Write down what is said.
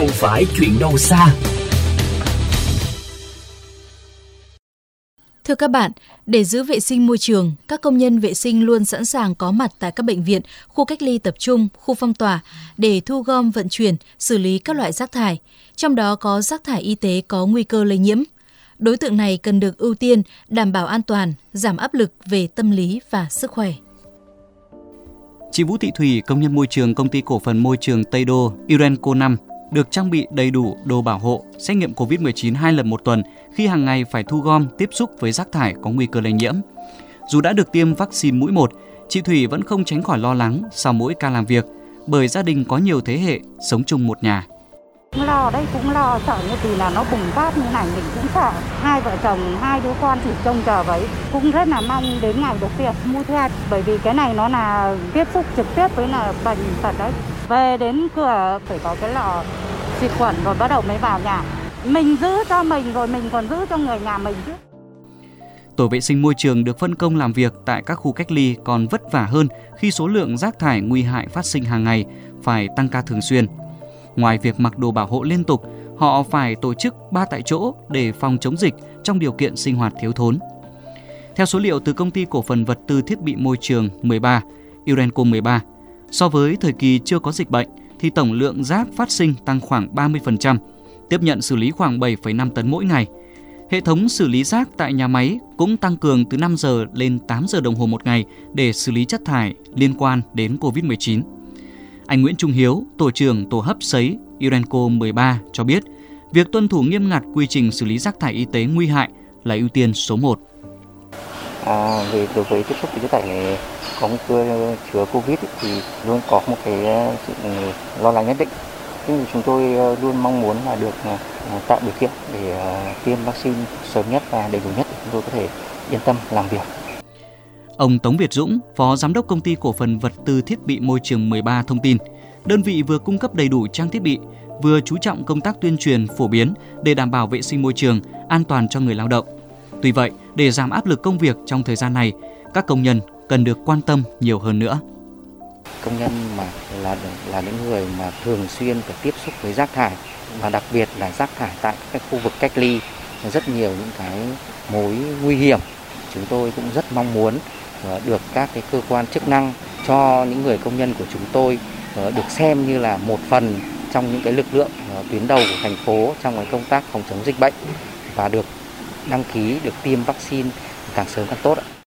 không phải chuyện đâu xa. Thưa các bạn, để giữ vệ sinh môi trường, các công nhân vệ sinh luôn sẵn sàng có mặt tại các bệnh viện, khu cách ly tập trung, khu phong tỏa để thu gom vận chuyển, xử lý các loại rác thải, trong đó có rác thải y tế có nguy cơ lây nhiễm. Đối tượng này cần được ưu tiên, đảm bảo an toàn, giảm áp lực về tâm lý và sức khỏe. Chị Vũ Thị Thủy, công nhân môi trường công ty cổ phần môi trường Tây Đô, Irenco 5, được trang bị đầy đủ đồ bảo hộ, xét nghiệm COVID-19 hai lần một tuần khi hàng ngày phải thu gom, tiếp xúc với rác thải có nguy cơ lây nhiễm. Dù đã được tiêm vaccine mũi 1, chị Thủy vẫn không tránh khỏi lo lắng sau mỗi ca làm việc bởi gia đình có nhiều thế hệ sống chung một nhà. Lo đây cũng lo sợ như vì là nó bùng phát như này mình cũng sợ. Hai vợ chồng, hai đứa con chỉ trông chờ vậy. Cũng rất là mong đến ngày được tiêm mua theo bởi vì cái này nó là tiếp xúc trực tiếp với là bệnh tật đấy. Về đến cửa phải có cái lọ xịt khuẩn rồi bắt đầu mới vào nhà. Mình giữ cho mình rồi mình còn giữ cho người nhà mình chứ. Tổ vệ sinh môi trường được phân công làm việc tại các khu cách ly còn vất vả hơn khi số lượng rác thải nguy hại phát sinh hàng ngày phải tăng ca thường xuyên. Ngoài việc mặc đồ bảo hộ liên tục, họ phải tổ chức ba tại chỗ để phòng chống dịch trong điều kiện sinh hoạt thiếu thốn. Theo số liệu từ công ty cổ phần vật tư thiết bị môi trường 13, Urenco 13, so với thời kỳ chưa có dịch bệnh thì tổng lượng rác phát sinh tăng khoảng 30%, tiếp nhận xử lý khoảng 7,5 tấn mỗi ngày. Hệ thống xử lý rác tại nhà máy cũng tăng cường từ 5 giờ lên 8 giờ đồng hồ một ngày để xử lý chất thải liên quan đến COVID-19. Anh Nguyễn Trung Hiếu, tổ trưởng tổ hấp sấy Urenco 13 cho biết, việc tuân thủ nghiêm ngặt quy trình xử lý rác thải y tế nguy hại là ưu tiên số 1. À, về đối với tiếp xúc với chất thải này có nguy cơ chứa Covid thì luôn có một cái ờ, sự ừ, lo lắng nhất định. Nhưng chúng tôi ờ, luôn mong muốn là được ờ, tạo điều kiện để tiêm vaccine sớm nhất và đầy đủ nhất để chúng tôi có thể yên tâm làm việc. Ông Tống Việt Dũng, Phó Giám đốc Công ty Cổ phần Vật tư Thiết bị Môi trường 13 thông tin, đơn vị vừa cung cấp đầy đủ trang thiết bị, vừa chú trọng công tác tuyên truyền phổ biến để đảm bảo vệ sinh môi trường, an toàn cho người lao động. Tuy vậy, để giảm áp lực công việc trong thời gian này, các công nhân cần được quan tâm nhiều hơn nữa. Công nhân mà là là những người mà thường xuyên phải tiếp xúc với rác thải và đặc biệt là rác thải tại các khu vực cách ly rất nhiều những cái mối nguy hiểm. Chúng tôi cũng rất mong muốn ờ, được các cái cơ quan chức năng cho những người công nhân của chúng tôi ờ, được xem như là một phần trong những cái lực lượng ờ, tuyến đầu của thành phố trong cái công tác phòng chống dịch bệnh và được đăng ký được tiêm vaccine càng sớm càng tốt ạ.